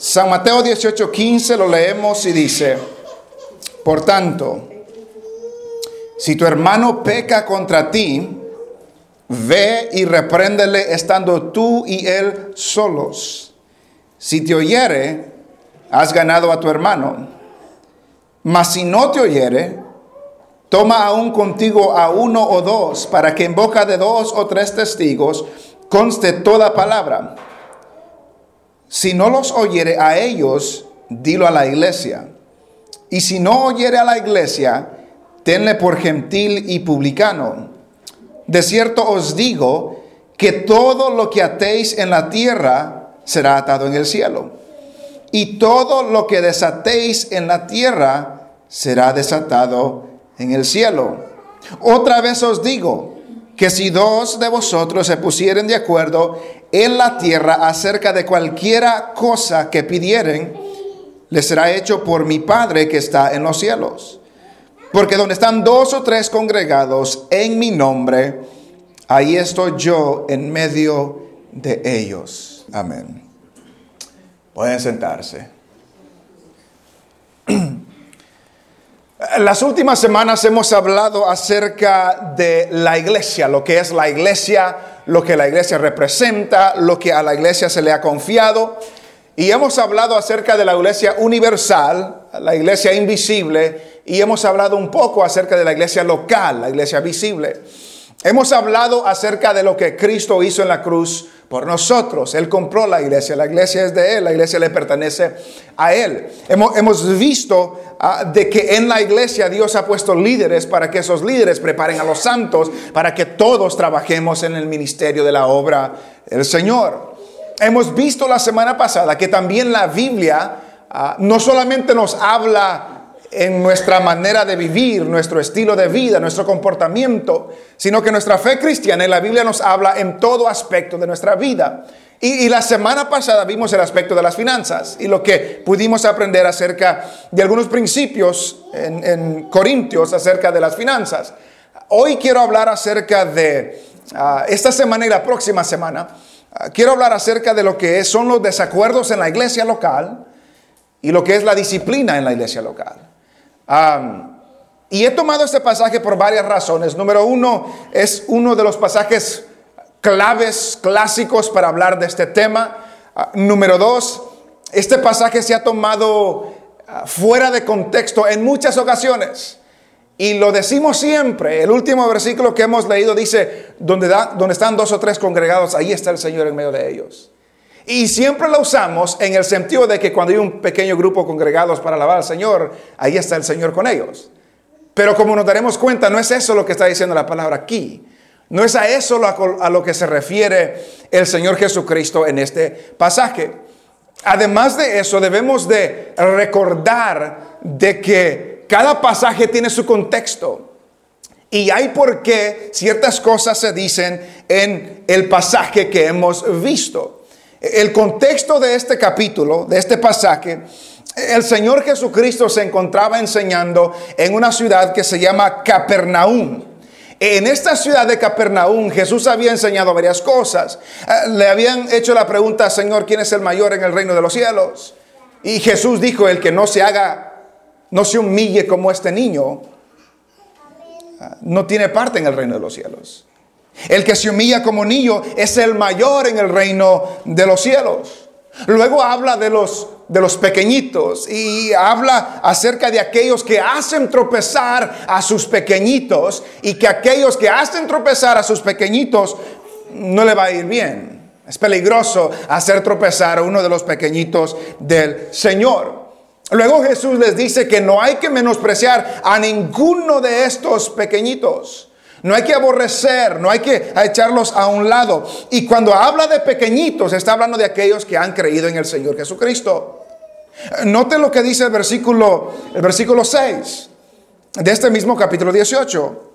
San Mateo 18:15 lo leemos y dice, por tanto, si tu hermano peca contra ti, ve y repréndele estando tú y él solos. Si te oyere, has ganado a tu hermano. Mas si no te oyere, toma aún contigo a uno o dos, para que en boca de dos o tres testigos conste toda palabra. Si no los oyere a ellos, dilo a la iglesia. Y si no oyere a la iglesia, tenle por gentil y publicano. De cierto os digo que todo lo que atéis en la tierra será atado en el cielo. Y todo lo que desatéis en la tierra será desatado en el cielo. Otra vez os digo que si dos de vosotros se pusieren de acuerdo en la tierra acerca de cualquiera cosa que pidieren, les será hecho por mi Padre que está en los cielos. Porque donde están dos o tres congregados en mi nombre, ahí estoy yo en medio de ellos. Amén. Pueden sentarse. Las últimas semanas hemos hablado acerca de la iglesia, lo que es la iglesia, lo que la iglesia representa, lo que a la iglesia se le ha confiado. Y hemos hablado acerca de la iglesia universal, la iglesia invisible, y hemos hablado un poco acerca de la iglesia local, la iglesia visible. Hemos hablado acerca de lo que Cristo hizo en la cruz por nosotros. Él compró la iglesia, la iglesia es de Él, la iglesia le pertenece a Él. Hemos, visto ah, de que en la iglesia Dios ha puesto líderes para que esos líderes preparen a los santos, para que todos trabajemos en el ministerio de la obra del Señor. Hemos visto la semana pasada que también la Biblia ah, no solamente nos habla en nuestra manera de vivir, nuestro estilo de vida, nuestro comportamiento, sino que nuestra fe cristiana en la Biblia nos habla en todo aspecto de nuestra vida. Y, la semana pasada vimos el aspecto de las finanzas y lo que pudimos aprender acerca de algunos principios en, Corintios acerca de las finanzas. Hoy quiero hablar acerca de ah, esta semana y la próxima semana. Ah, quiero hablar acerca de lo que son los desacuerdos en la iglesia local y lo que es la disciplina en la iglesia local y he tomado este pasaje por varias razones. Número uno, es uno de los pasajes claves, clásicos para hablar de este tema. Ah, número dos, este pasaje se ha tomado ah, fuera de contexto en muchas ocasiones. Y lo decimos siempre. El último versículo que hemos leído dice, donde, da, donde están dos o tres congregados, ahí está el Señor en medio de ellos. Y siempre la usamos en el sentido de que cuando hay un pequeño grupo congregados para alabar al Señor, ahí está el Señor con ellos. Pero como nos daremos cuenta, no es eso lo que está diciendo la palabra aquí. No es a eso a lo que se refiere el Señor Jesucristo en este pasaje. Además de eso, debemos de recordar de que cada pasaje tiene su contexto. Y hay por qué ciertas cosas se dicen en el pasaje que hemos visto. El contexto de este capítulo, de este pasaje, el Señor Jesucristo se encontraba enseñando en una ciudad que se llama Capernaum. En esta ciudad de Capernaum Jesús había enseñado varias cosas. Eh, le habían hecho la pregunta, Señor, ¿quién es el mayor en el reino de los cielos? Y Jesús dijo, el que no se haga, no se humille como este niño, eh, no tiene parte en el reino de los cielos. El que se humilla como niño es el mayor en el reino de los cielos. Luego habla de los, de los pequeñitos y habla acerca de aquellos que hacen tropezar a sus pequeñitos y que aquellos que hacen tropezar a sus pequeñitos no le va a ir bien. Es peligroso hacer tropezar a uno de los pequeñitos del Señor. Luego Jesús les dice que no hay que menospreciar a ninguno de estos pequeñitos. No hay que aborrecer, no hay que echarlos a un lado. Y cuando habla de pequeñitos, está hablando de aquellos que han creído en el Señor Jesucristo. Note lo que dice el versículo, el versículo 6 de este mismo capítulo 18.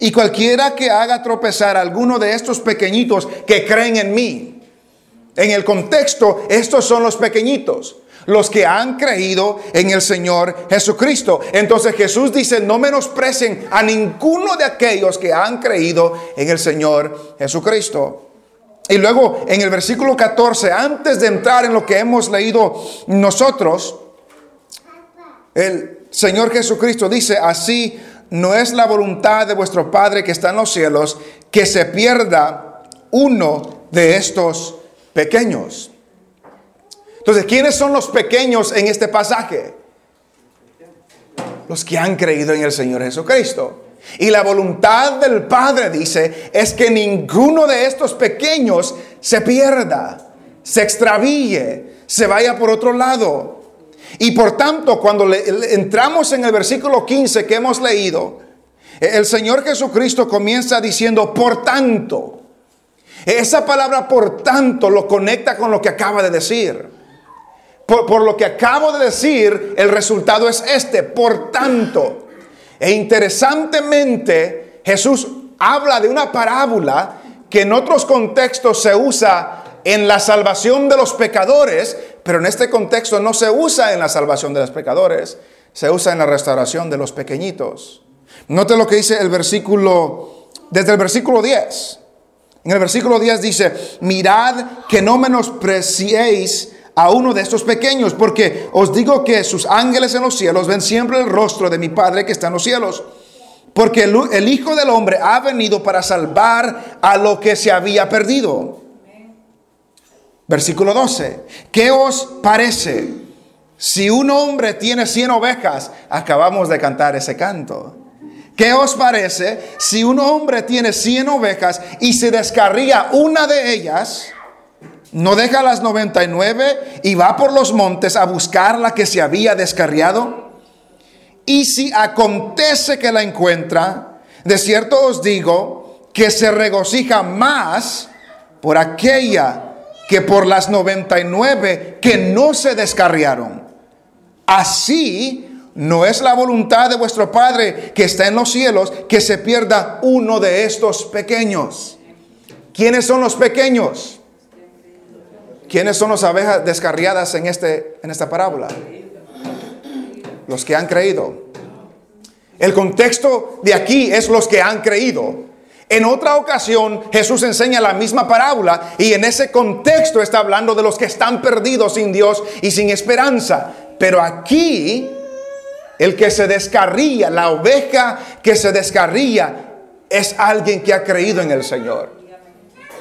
Y cualquiera que haga tropezar a alguno de estos pequeñitos que creen en mí. En el contexto, estos son los pequeñitos los que han creído en el Señor Jesucristo. Entonces Jesús dice, no menosprecien a ninguno de aquellos que han creído en el Señor Jesucristo. Y luego en el versículo 14, antes de entrar en lo que hemos leído nosotros, el Señor Jesucristo dice, así no es la voluntad de vuestro Padre que está en los cielos que se pierda uno de estos pequeños. Entonces, ¿quiénes son los pequeños en este pasaje? Los que han creído en el Señor Jesucristo. Y la voluntad del Padre, dice, es que ninguno de estos pequeños se pierda, se extravíe, se vaya por otro lado. Y por tanto, cuando entramos en el versículo 15 que hemos leído, el Señor Jesucristo comienza diciendo, por tanto, esa palabra por tanto lo conecta con lo que acaba de decir. Por, lo que acabo de decir, el resultado es este, por tanto. E interesantemente, Jesús habla de una parábola que en otros contextos se usa en la salvación de los pecadores, pero en este contexto no se usa en la salvación de los pecadores, se usa en la restauración de los pequeñitos. Note lo que dice el versículo, desde el versículo 10. En el versículo 10 dice, mirad que no menospreciéis a uno de estos pequeños, porque os digo que sus ángeles en los cielos ven siempre el rostro de mi Padre que está en los cielos. Porque el, Hijo del Hombre ha venido para salvar a lo que se había perdido. Versículo 12. ¿Qué os parece? Si un hombre tiene 100 ovejas, acabamos de cantar ese canto. ¿Qué os parece si un hombre tiene 100 ovejas y se descarría una de ellas? ¿No deja las 99 y va por los montes a buscar la que se había descarriado? Y si acontece que la encuentra, de cierto os digo que se regocija más por aquella que por las 99 que no se descarriaron. Así no es la voluntad de vuestro Padre que está en los cielos que se pierda uno de estos pequeños. ¿Quiénes son los pequeños? ¿Quiénes son las abejas descarriadas en, este, en esta parábola? Los que han creído. El contexto de aquí es los que han creído. En otra ocasión Jesús enseña la misma parábola y en ese contexto está hablando de los que están perdidos sin Dios y sin esperanza. Pero aquí el que se descarría, la oveja que se descarría, es alguien que ha creído en el Señor.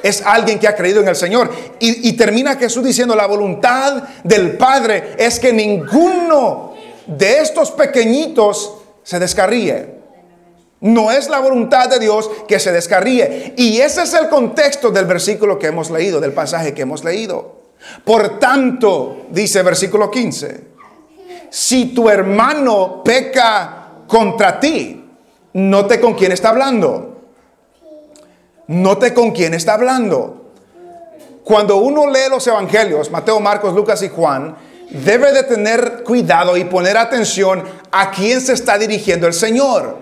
Es alguien que ha creído en el Señor. Y, termina Jesús diciendo, la voluntad del Padre es que ninguno de estos pequeñitos se descarríe. No es la voluntad de Dios que se descarríe. Y ese es el contexto del versículo que hemos leído, del pasaje que hemos leído. Por tanto, dice versículo 15, si tu hermano peca contra ti, note con quién está hablando. Note con quién está hablando. Cuando uno lee los evangelios, Mateo, Marcos, Lucas y Juan, debe de tener cuidado y poner atención a quién se está dirigiendo el Señor.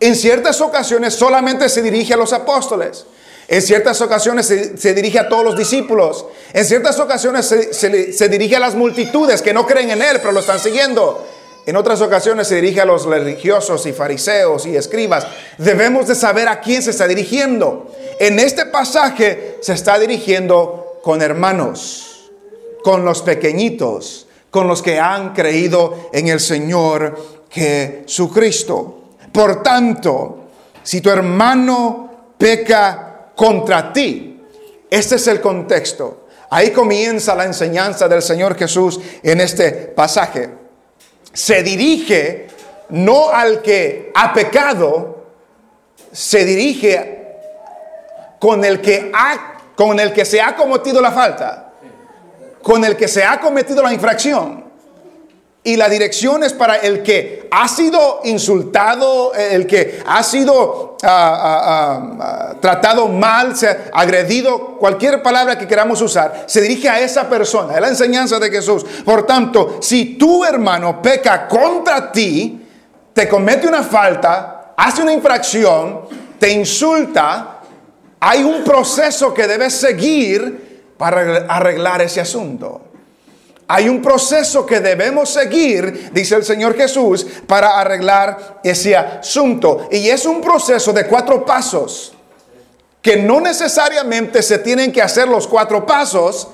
En ciertas ocasiones solamente se dirige a los apóstoles. En ciertas ocasiones se, dirige a todos los discípulos. En ciertas ocasiones se, dirige a las multitudes que no creen en Él, pero lo están siguiendo. En otras ocasiones se dirige a los religiosos y fariseos y escribas. Debemos de saber a quién se está dirigiendo. En este pasaje se está dirigiendo con hermanos, con los pequeñitos, con los que han creído en el Señor Jesucristo. Por tanto, si tu hermano peca contra ti, este es el contexto. Ahí comienza la enseñanza del Señor Jesús en este pasaje. Se dirige no al que ha pecado, se dirige con el que ha, con el que se ha cometido la falta, con el que se ha cometido la infracción. Y la dirección es para el que ha sido insultado, el que ha sido ah, ah, ah, tratado mal, agredido, cualquier palabra que queramos usar, se dirige a esa persona, es la enseñanza de Jesús. Por tanto, si tu hermano peca contra ti, te comete una falta, hace una infracción, te insulta, hay un proceso que debes seguir para arreglar ese asunto. Hay un proceso que debemos seguir, dice el Señor Jesús, para arreglar ese asunto. Y es un proceso de cuatro pasos. que no necesariamente se tienen que hacer los cuatro pasos,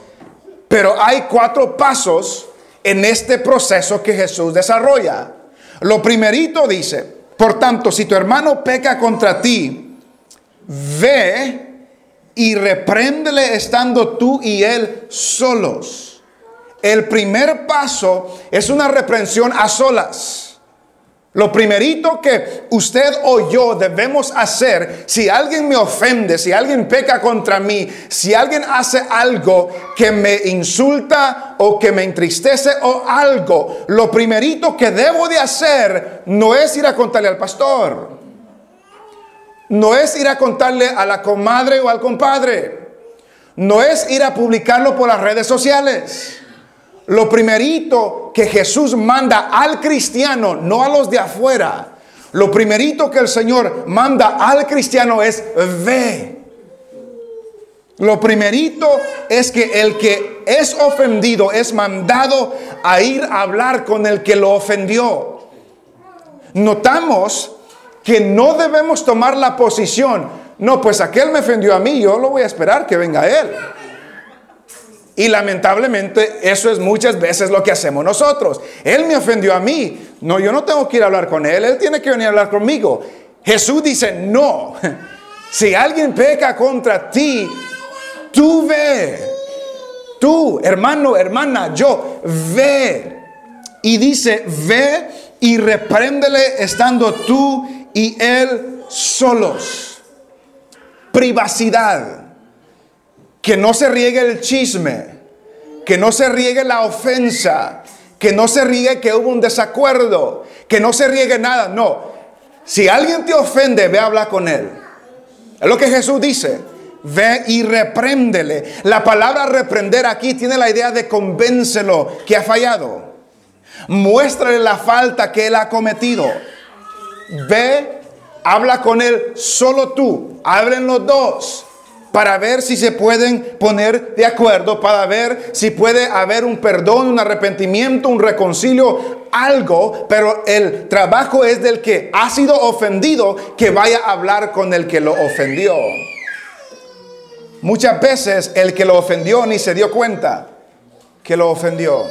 pero hay cuatro pasos en este proceso que Jesús desarrolla. Lo primerito dice, por tanto, si tu hermano peca contra ti, ve y repréndele estando tú y él solos. El primer paso es una reprensión a solas. Lo primerito que usted o yo debemos hacer, si alguien me ofende, si alguien peca contra mí, si alguien hace algo que me insulta o que me entristece o algo, lo primerito que debo de hacer no es ir a contarle al pastor. No es ir a contarle a la comadre o al compadre. No es ir a publicarlo por las redes sociales. Lo primerito que Jesús manda al cristiano, no a los de afuera, lo primerito que el Señor manda al cristiano es ve. Lo primerito es que el que es ofendido es mandado a ir a hablar con el que lo ofendió. Notamos que no debemos tomar la posición, no, pues aquel me ofendió a mí, yo lo voy a esperar que venga él. Y lamentablemente eso es muchas veces lo que hacemos nosotros. Él me ofendió a mí. No, yo no tengo que ir a hablar con él. Él tiene que venir a hablar conmigo. Jesús dice, no. Si alguien peca contra ti, tú ve. Tú, hermano, hermana, yo, ve. Y dice, ve y repréndele estando tú y él solos. Privacidad que no se riegue el chisme, que no se riegue la ofensa, que no se riegue que hubo un desacuerdo, que no se riegue nada. No, si alguien te ofende, ve a hablar con él. Es lo que Jesús dice. Ve y repréndele. La palabra reprender aquí tiene la idea de convéncelo que ha fallado. Muéstrale la falta que él ha cometido. Ve, habla con él solo tú. Hablen los dos para ver si se pueden poner de acuerdo, para ver si puede haber un perdón, un arrepentimiento, un reconcilio, algo, pero el trabajo es del que ha sido ofendido que vaya a hablar con el que lo ofendió. Muchas veces el que lo ofendió ni se dio cuenta que lo ofendió.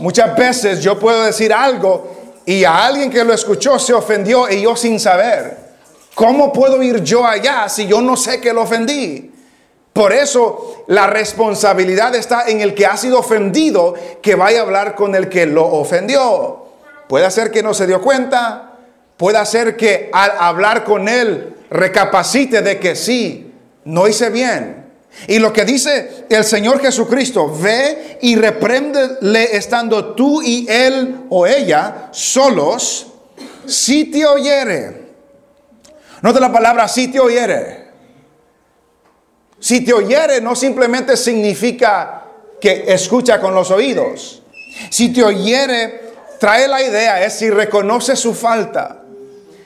Muchas veces yo puedo decir algo y a alguien que lo escuchó se ofendió y yo sin saber. ¿Cómo puedo ir yo allá si yo no sé que lo ofendí? Por eso la responsabilidad está en el que ha sido ofendido que vaya a hablar con el que lo ofendió. Puede ser que no se dio cuenta, puede ser que al hablar con él recapacite de que sí, no hice bien. Y lo que dice el Señor Jesucristo, ve y repréndele estando tú y él o ella solos, si te oyere Nota la palabra si te oyere. Si te oyere no simplemente significa que escucha con los oídos. Si te oyere, trae la idea, es si reconoce su falta,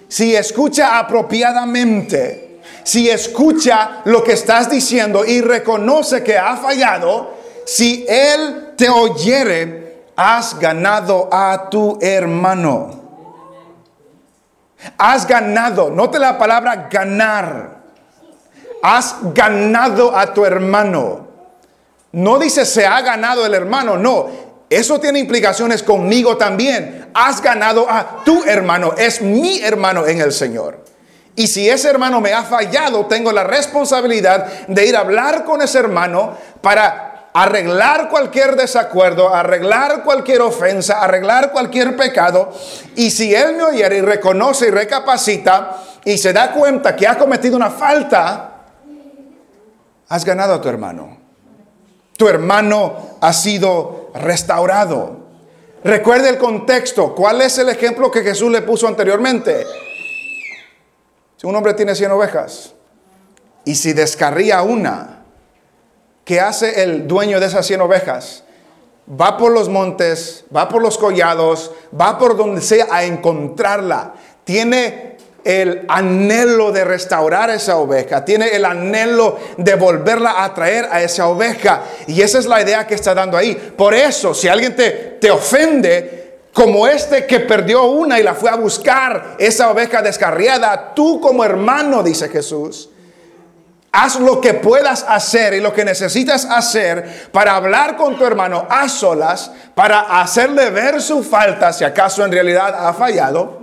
si escucha apropiadamente, si escucha lo que estás diciendo y reconoce que ha fallado, si él te oyere, has ganado a tu hermano. Has ganado, note la palabra ganar. Has ganado a tu hermano. No dice se ha ganado el hermano, no. Eso tiene implicaciones conmigo también. Has ganado a tu hermano. Es mi hermano en el Señor. Y si ese hermano me ha fallado, tengo la responsabilidad de ir a hablar con ese hermano para arreglar cualquier desacuerdo, arreglar cualquier ofensa, arreglar cualquier pecado. Y si Él me oyere y reconoce y recapacita y se da cuenta que ha cometido una falta, has ganado a tu hermano. Tu hermano ha sido restaurado. Recuerde el contexto. ¿Cuál es el ejemplo que Jesús le puso anteriormente? Si un hombre tiene 100 ovejas y si descarría una, ¿Qué hace el dueño de esas 100 ovejas? Va por los montes, va por los collados, va por donde sea a encontrarla. Tiene el anhelo de restaurar esa oveja, tiene el anhelo de volverla a traer a esa oveja. Y esa es la idea que está dando ahí. Por eso, si alguien te, te ofende, como este que perdió una y la fue a buscar, esa oveja descarriada, tú como hermano, dice Jesús, Haz lo que puedas hacer y lo que necesitas hacer para hablar con tu hermano a solas, para hacerle ver su falta, si acaso en realidad ha fallado.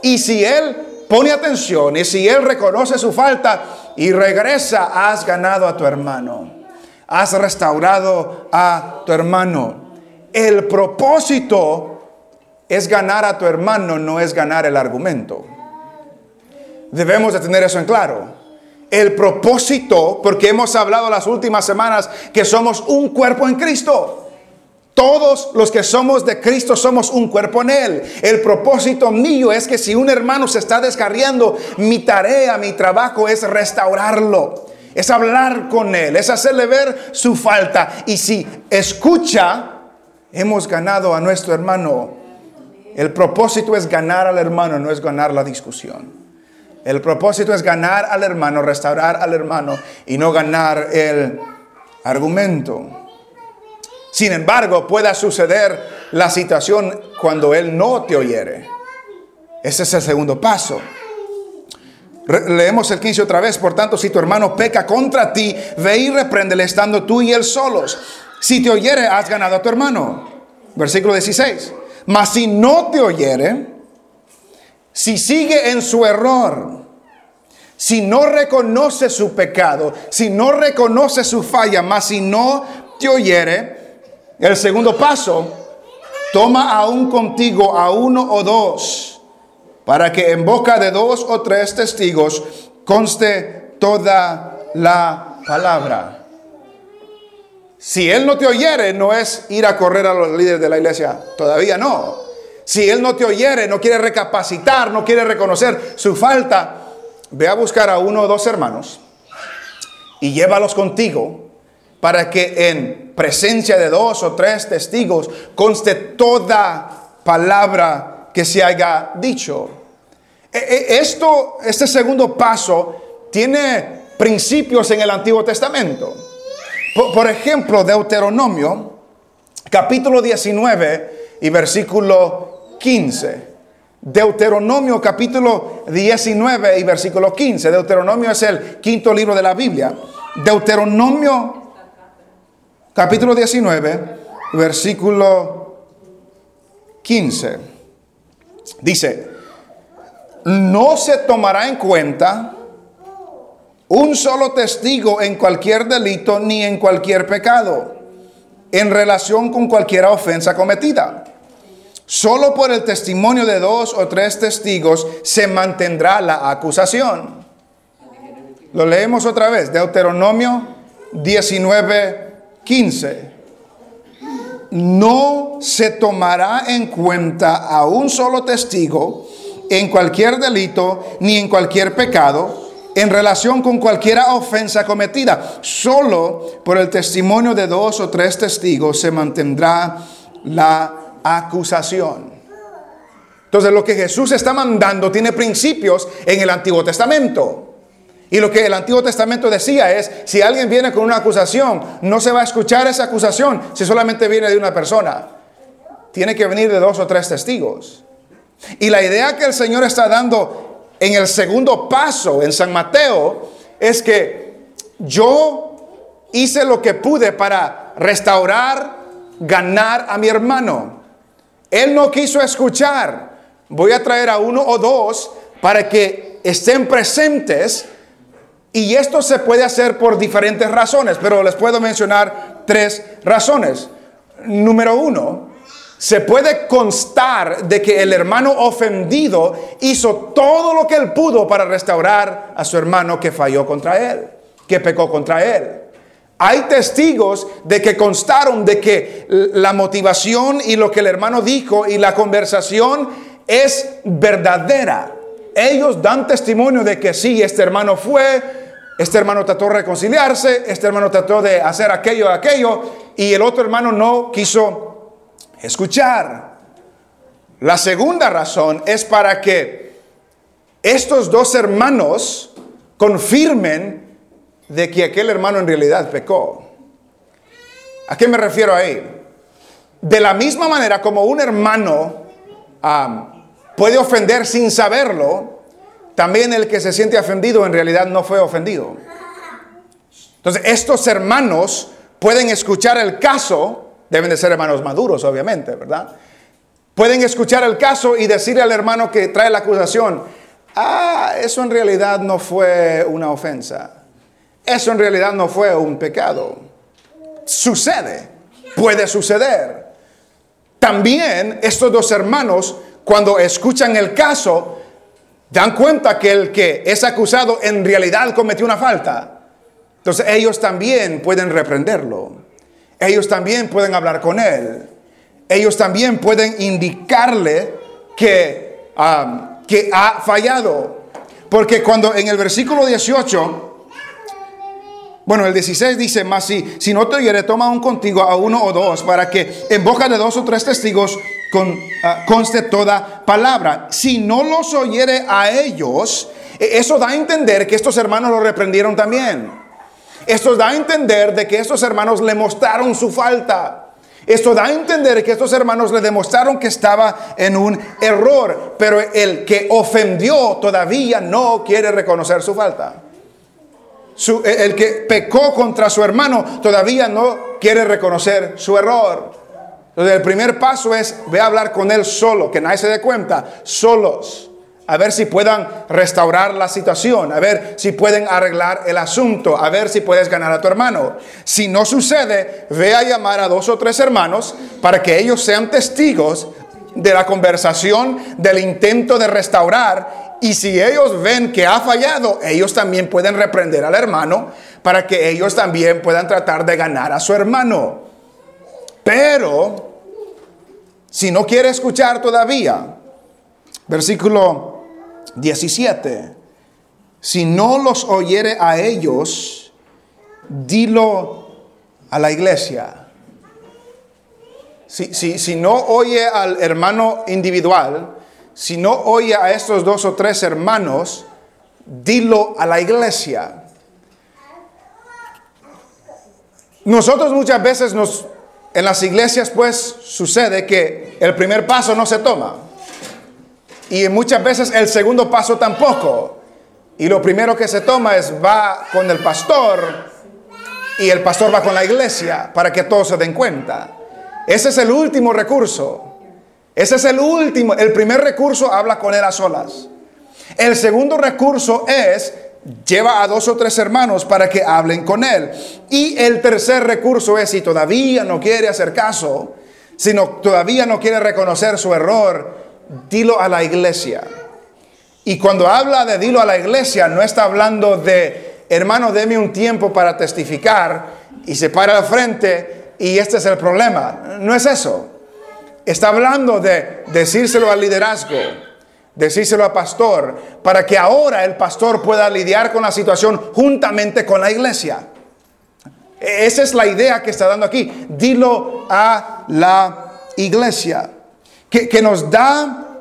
Y si él pone atención y si él reconoce su falta y regresa, has ganado a tu hermano. Has restaurado a tu hermano. El propósito es ganar a tu hermano, no es ganar el argumento. Debemos de tener eso en claro el propósito, porque hemos hablado las últimas semanas que somos un cuerpo en Cristo. Todos los que somos de Cristo somos un cuerpo en Él. El propósito mío es que si un hermano se está descarriando, mi tarea, mi trabajo es restaurarlo. Es hablar con Él, es hacerle ver su falta. Y si escucha, hemos ganado a nuestro hermano. El propósito es ganar al hermano, no es ganar la discusión. El propósito es ganar al hermano, restaurar al hermano y no ganar el argumento. Sin embargo, pueda suceder la situación cuando él no te oyere. Ese es el segundo paso. leemos el 15 otra vez. Por tanto, si tu hermano peca contra ti, ve y repréndele estando tú y él solos. Si te oyere, has ganado a tu hermano. Versículo 16. Mas si no te oyere, si sigue en su error, si no reconoce su pecado, si no reconoce su falla, más si no te oyere, el segundo paso, toma aún contigo a uno o dos, para que en boca de dos o tres testigos conste toda la palabra. Si él no te oyere, no es ir a correr a los líderes de la iglesia, todavía no. Si él no te oyere, no quiere recapacitar, no quiere reconocer su falta, ve a buscar a uno o dos hermanos y llévalos contigo para que en presencia de dos o tres testigos conste toda palabra que se haya dicho. E, e, esto, este segundo paso tiene principios en el Antiguo Testamento. Por, por ejemplo, Deuteronomio, capítulo 19 y versículo 15. Deuteronomio capítulo 19 y versículo 15. Deuteronomio es el quinto libro de la Biblia. Deuteronomio capítulo 19, versículo 15. Dice, no se tomará en cuenta un solo testigo en cualquier delito ni en cualquier pecado en relación con cualquier ofensa cometida Solo por el testimonio de dos o tres testigos se mantendrá la acusación. Lo leemos otra vez, Deuteronomio 19, 15. No se tomará en cuenta a un solo testigo en cualquier delito ni en cualquier pecado en relación con cualquier ofensa cometida. Solo por el testimonio de dos o tres testigos se mantendrá la acusación. Entonces lo que Jesús está mandando tiene principios en el Antiguo Testamento. Y lo que el Antiguo Testamento decía es, si alguien viene con una acusación, no se va a escuchar esa acusación si solamente viene de una persona. Tiene que venir de dos o tres testigos. Y la idea que el Señor está dando en el segundo paso en San Mateo es que yo hice lo que pude para restaurar, ganar a mi hermano. Él no quiso escuchar. Voy a traer a uno o dos para que estén presentes. Y esto se puede hacer por diferentes razones, pero les puedo mencionar tres razones. Número uno, se puede constar de que el hermano ofendido hizo todo lo que él pudo para restaurar a su hermano que falló contra él, que pecó contra él. Hay testigos de que constaron de que la motivación y lo que el hermano dijo y la conversación es verdadera. Ellos dan testimonio de que sí, este hermano fue, este hermano trató de reconciliarse, este hermano trató de hacer aquello, aquello, y el otro hermano no quiso escuchar. La segunda razón es para que estos dos hermanos confirmen de que aquel hermano en realidad pecó. ¿A qué me refiero ahí? De la misma manera como un hermano puede ofender sin saberlo, también el que se siente ofendido en realidad no fue ofendido. Entonces, estos hermanos pueden escuchar el caso, deben de ser hermanos maduros, obviamente, ¿verdad? Pueden escuchar el caso y decirle al hermano que trae la acusación, ah, eso en realidad no fue una ofensa, eso en realidad no fue un pecado. Sucede, puede suceder. También estos dos hermanos, cuando escuchan el caso, dan cuenta que el que es acusado en realidad cometió una falta. Entonces ellos también pueden reprenderlo. Ellos también pueden hablar con él. Ellos también pueden indicarle que, ah, que ha fallado. Porque cuando en el versículo 18 bueno, el 16 dice más, si, si no te oyere, toma un contigo a uno o dos, para que en boca de dos o tres testigos con, ah, conste toda palabra. Si no los oyere a ellos, e, eso da a entender que estos hermanos lo reprendieron también. Esto da a entender de que estos hermanos le mostraron su falta. Esto da a entender que estos hermanos le demostraron que estaba en un error, pero el que ofendió todavía no quiere reconocer su falta. Eh, el que pecó contra su hermano todavía no quiere reconocer su error. Entonces el primer paso es, ve a hablar con él solo, que nadie se dé cuenta, solos. A ver si puedan restaurar la situación, a ver si pueden arreglar el asunto, a ver si puedes ganar a tu hermano. Si no sucede, ve a llamar a dos o tres hermanos para que ellos sean testigos de la conversación, del intento de restaurar y si ellos ven que ha fallado, ellos también pueden reprender al hermano para que ellos también puedan tratar de ganar a su hermano. Pero, si no quiere escuchar todavía, versículo 17, si no los oyere a ellos, dilo a la iglesia. Si, si no oye al hermano individual, si no oye a estos dos o tres hermanos, dilo a la iglesia. Nosotros muchas veces nos, en las iglesias pues sucede que el primer paso no se toma. Y muchas veces el segundo paso tampoco. Y lo primero que se toma es va con el pastor y el pastor va con la iglesia para que todos se den cuenta. Ese es el último recurso. Ese es el último. El primer recurso habla con él a solas. El segundo recurso es lleva a dos o tres hermanos para que hablen con él. Y el tercer recurso es si todavía no quiere hacer caso, si todavía no quiere reconocer su error, dilo a la iglesia. Y cuando habla de dilo a la iglesia, no está hablando de hermano, deme un tiempo para testificar y se para al frente y este es el problema. No es eso. Está hablando de decírselo al liderazgo, decírselo al pastor, para que ahora el pastor pueda lidiar con la situación juntamente con la iglesia. Esa es la idea que está dando aquí. Dilo a la iglesia. Que, que nos da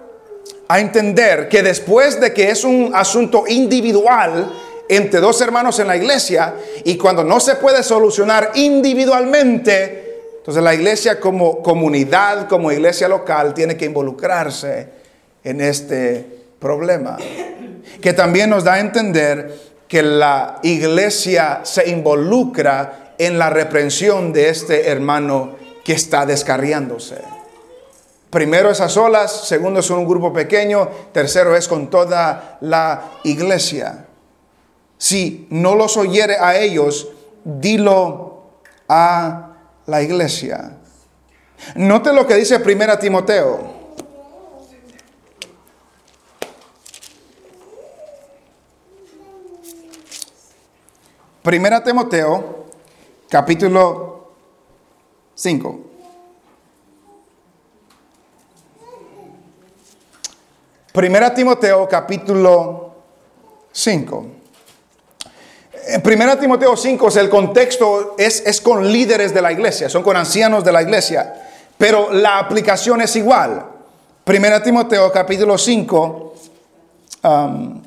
a entender que después de que es un asunto individual, entre dos hermanos en la iglesia y cuando no se puede solucionar individualmente, entonces la iglesia como comunidad, como iglesia local, tiene que involucrarse en este problema. Que también nos da a entender que la iglesia se involucra en la reprensión de este hermano que está descarriándose. Primero es a solas, segundo es un grupo pequeño, tercero es con toda la iglesia. Si no los oyere a ellos, dilo a la iglesia. Note lo que dice Primera Timoteo. Primera Timoteo, capítulo 5. Primera Timoteo, capítulo 5. En 1 Timoteo 5, el contexto es, es con líderes de la iglesia, son con ancianos de la iglesia, pero la aplicación es igual. 1 Timoteo capítulo 5, um,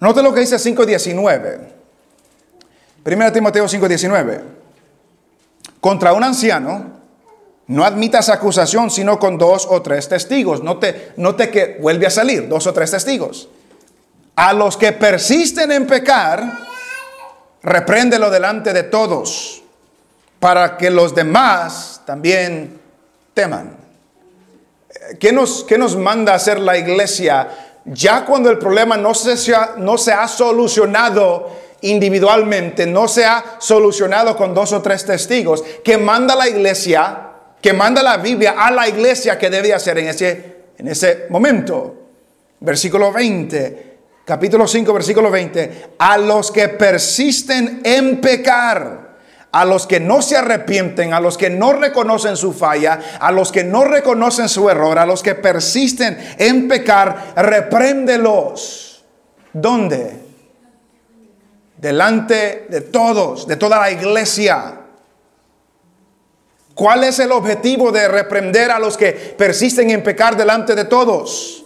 note lo que dice 5.19. 1 Timoteo 5.19. Contra un anciano, no admitas acusación sino con dos o tres testigos. Note, note que vuelve a salir, dos o tres testigos A los que persisten en pecar, repréndelo delante de todos, para que los demás también teman. ¿Qué nos, qué nos manda hacer la iglesia ya cuando el problema no se, no se ha solucionado individualmente, no se ha solucionado con dos o tres testigos? ¿Qué manda la iglesia? que manda la Biblia a la iglesia que debe hacer en ese, en ese momento. Versículo 20, capítulo 5, versículo 20. A los que persisten en pecar, a los que no se arrepienten, a los que no reconocen su falla, a los que no reconocen su error, a los que persisten en pecar, repréndelos. ¿Dónde? Delante de todos, de toda la iglesia. ¿Cuál es el objetivo de reprender a los que persisten en pecar delante de todos?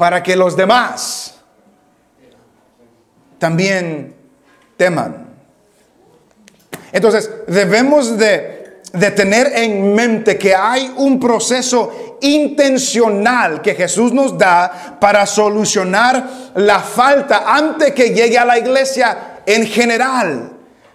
Para que los demás también teman. Entonces, debemos de, tener en mente que hay un proceso intencional que Jesús nos da para solucionar la falta antes que llegue a la iglesia en general.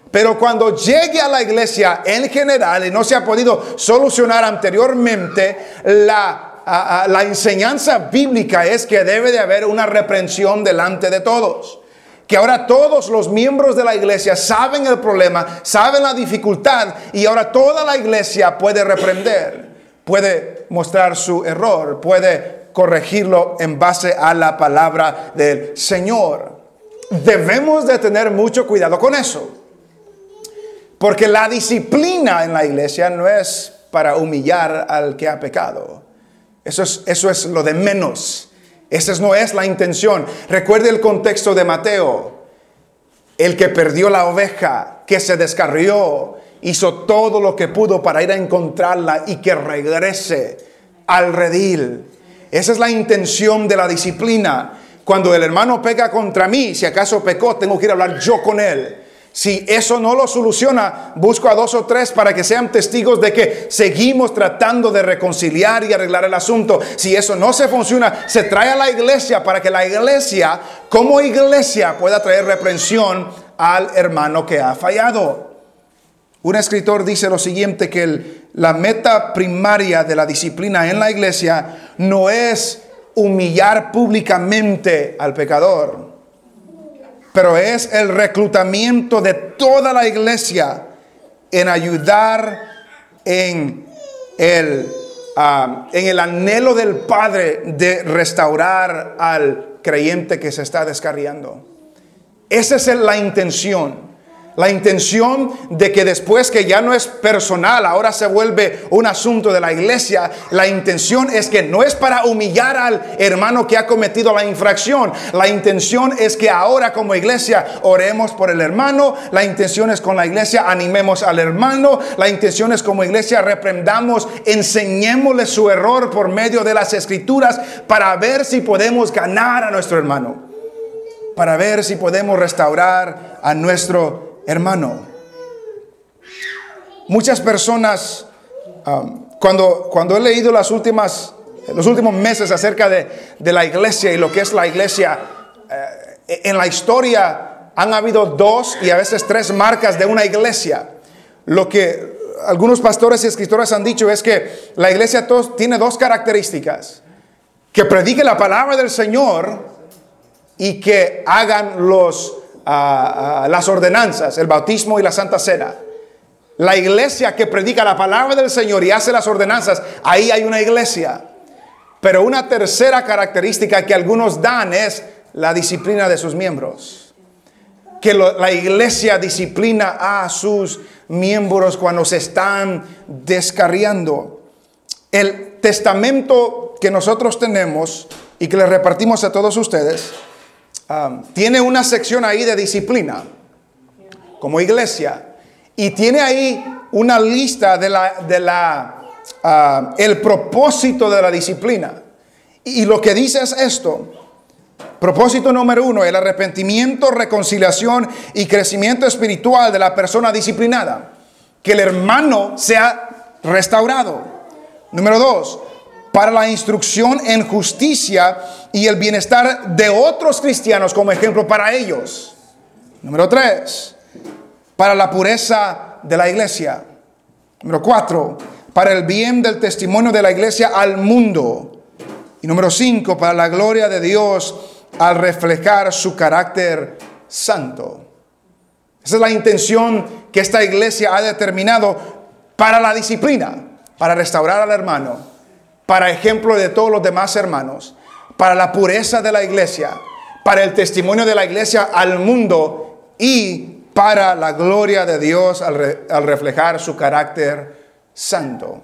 Pero cuando llegue a la iglesia en general y no se ha podido solucionar anteriormente, la, la enseñanza bíblica es que debe de haber una reprensión delante de todos que ahora todos los miembros de la iglesia saben el problema, saben la dificultad y ahora toda la iglesia puede reprender, puede mostrar su error, puede corregirlo en base a la palabra del Señor. Debemos de tener mucho cuidado con eso. Porque la disciplina en la iglesia no es para humillar al que ha pecado. Eso es, eso es lo de menos. Esa no es la intención. Recuerde el contexto de Mateo. El que perdió la oveja, que se descarrió, hizo todo lo que pudo para ir a encontrarla y que regrese al redil. Esa es la intención de la disciplina. Cuando el hermano pega contra mí, si acaso pecó, tengo que ir a hablar yo con él. Si eso no lo soluciona, busco a dos o tres para que sean testigos de que seguimos tratando de reconciliar y arreglar el asunto. Si eso no se funciona, se trae a la iglesia para que la iglesia, como iglesia, pueda traer reprensión al hermano que ha fallado. Un escritor dice lo siguiente, que la meta primaria de la disciplina en la iglesia no es humillar públicamente al pecador pero es el reclutamiento de toda la iglesia en ayudar en el, en el anhelo del Padre de restaurar al creyente que se está descarriando. Esa es la intención. La intención de que después que ya no es personal, ahora se vuelve un asunto de la iglesia, la intención es que no es para humillar al hermano que ha cometido la infracción. La intención es que ahora como iglesia oremos por el hermano. La intención es con la iglesia animemos al hermano. La intención es como iglesia reprendamos, enseñémosle su error por medio de las escrituras para ver si podemos ganar a nuestro hermano. Para ver si podemos restaurar a nuestro hermano. Muchas personas, cuando, cuando he leído las últimas, los últimos meses acerca de, la iglesia y lo que es la iglesia, eh, en la historia han habido dos y a veces tres marcas de una iglesia. Lo que algunos pastores y escritores han dicho es que la iglesia tiene dos características. Que predique la palabra del Señor y que hagan los las ordenanzas, el bautismo y la santa cena. La iglesia que predica la palabra del Señor y hace las ordenanzas, ahí hay una iglesia. Pero una tercera característica que algunos dan es la disciplina de sus miembros. Que la iglesia disciplina a sus miembros cuando se están descarriando. El testamento que nosotros tenemos y que le repartimos a todos ustedes tiene una sección ahí de disciplina, como iglesia, y tiene ahí una lista de la, de la, el propósito de la disciplina. Y, lo que dice es esto. Propósito número uno, el arrepentimiento, reconciliación y crecimiento espiritual de la persona disciplinada. Que el hermano sea restaurado. Número dos, para la instrucción en justicia y el bienestar de otros cristianos como ejemplo para ellos. Número tres, para la pureza de la iglesia. Número cuatro, para el bien del testimonio de la iglesia al mundo. Y número cinco, para la gloria de Dios al reflejar su carácter santo. Esa es la intención que esta iglesia ha determinado para la disciplina, para restaurar al hermano, para ejemplo de todos los demás hermanos, para la pureza de la iglesia, para el testimonio de la iglesia al mundo y para la gloria de Dios al, reflejar su carácter santo.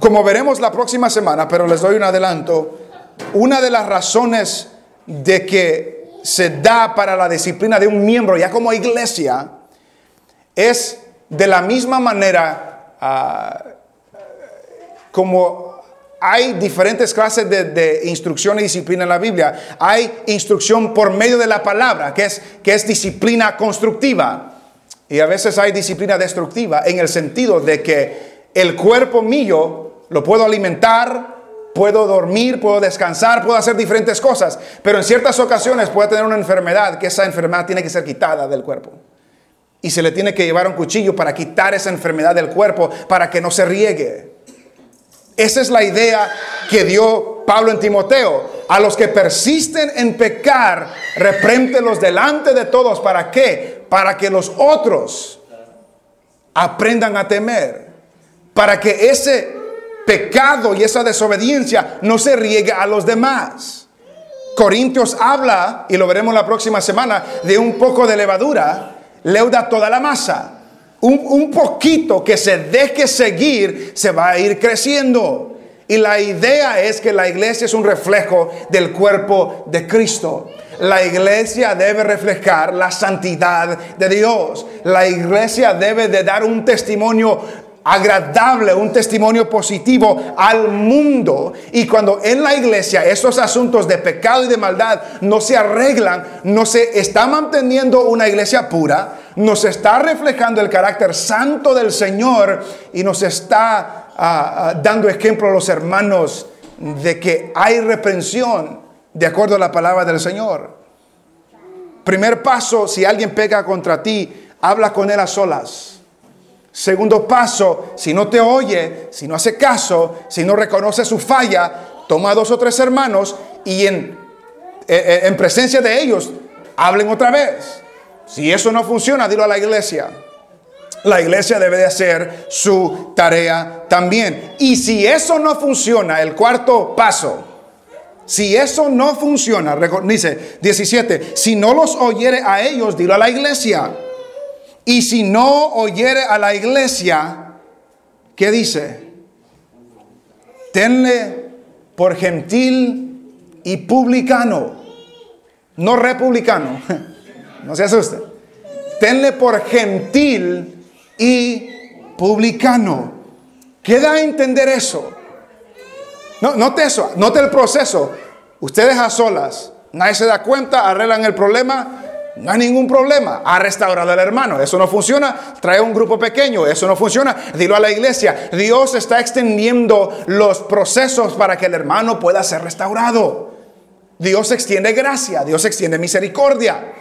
Como veremos la próxima semana, pero les doy un adelanto, una de las razones de que se da para la disciplina de un miembro, ya como iglesia, es de la misma manera ah, como hay diferentes clases de, instrucción y disciplina en la Biblia. Hay instrucción por medio de la palabra, que es, que es disciplina constructiva. Y a veces hay disciplina destructiva en el sentido de que el cuerpo mío lo puedo alimentar, puedo dormir, puedo descansar, puedo hacer diferentes cosas, pero en ciertas ocasiones puede tener una enfermedad que esa enfermedad tiene que ser quitada del cuerpo. Y se le tiene que llevar un cuchillo para quitar esa enfermedad del cuerpo para que no se riegue. Esa es la idea que dio Pablo en Timoteo. A los que persisten en pecar, repréntelos delante de todos. ¿Para qué? Para que los otros aprendan a temer. Para que ese pecado y esa desobediencia no se riegue a los demás. Corintios habla, y lo veremos la próxima semana, de un poco de levadura, leuda toda la masa. Un, poquito que se deje seguir, se va a ir creciendo. Y la idea es que la iglesia es un reflejo del cuerpo de Cristo. La iglesia debe reflejar la santidad de Dios. La iglesia debe de dar un testimonio agradable, un testimonio positivo al mundo. Y cuando en la iglesia esos asuntos de pecado y de maldad no se arreglan, no se está manteniendo una iglesia pura, nos está reflejando el carácter santo del Señor y nos está ah, ah, dando ejemplo a los hermanos de que hay reprensión de acuerdo a la palabra del Señor. Primer paso, si alguien pega contra ti, habla con él a solas Segundo paso, si no te oye, si no hace caso, si no reconoce su falla, toma a dos o tres hermanos y en, eh, eh, en presencia de ellos hablen otra vez. Si eso no funciona, dilo a la iglesia. La iglesia debe de hacer su tarea también. Y si eso no funciona, el cuarto paso, si eso no funciona, dice 17, si no los oyere a ellos, dilo a la iglesia. Y si no oyere a la iglesia, ¿qué dice? Tenle por gentil y publicano, no republicano, no se asuste. Tenle por gentil y publicano. ¿Qué da a entender eso? No, note eso, note el proceso. Ustedes a solas, nadie se da cuenta, arreglan el problema, no hay ningún problema. Ha restaurado al hermano. Eso no funciona. Trae un grupo pequeño. Eso no funciona. Dilo a la iglesia. Dios está extendiendo los procesos para que el hermano pueda ser restaurado. Dios extiende gracia. Dios extiende misericordia.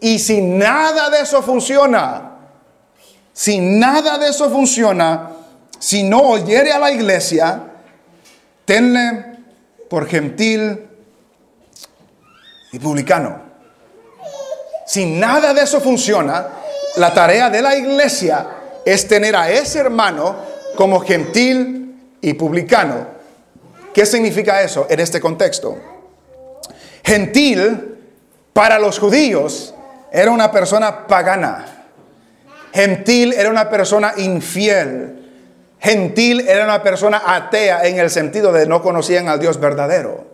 Y si nada de eso funciona, si nada de eso funciona, si no oyere a la iglesia, tenle por gentil y publicano. Si nada de eso funciona, la tarea de la iglesia es tener a ese hermano como gentil y publicano. ¿Qué significa eso en este contexto? Gentil para los judíos era una persona pagana. Gentil era una persona infiel. Gentil era una persona atea en el sentido de no conocían al Dios verdadero.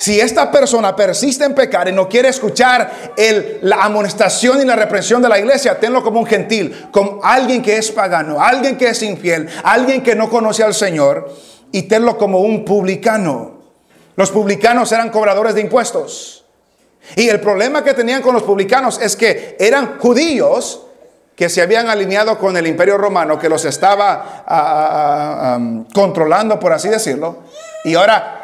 Si esta persona persiste en pecar y no quiere escuchar la amonestación y la reprensión de la iglesia, tenlo como un gentil, como alguien que es pagano, alguien que es infiel, alguien que no conoce al Señor, y tenlo como un publicano. Los publicanos eran cobradores de impuestos. Y el problema que tenían con los publicanos es que eran judíos, que se habían alineado con el imperio romano, que los estaba ah, ah, ah, controlando, por así decirlo, y ahora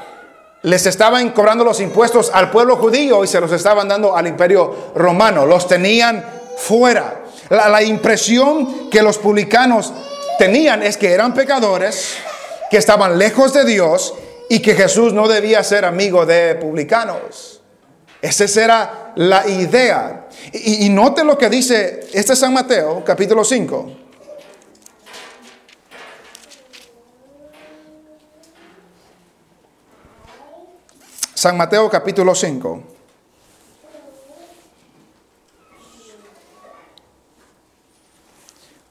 les estaban cobrando los impuestos al pueblo judío y se los estaban dando al imperio romano, los tenían fuera. La, impresión que los publicanos tenían es que eran pecadores, que estaban lejos de Dios y que Jesús no debía ser amigo de publicanos. Esa era la idea. Y, note lo que dice este San Mateo, capítulo 5. San Mateo capítulo 5.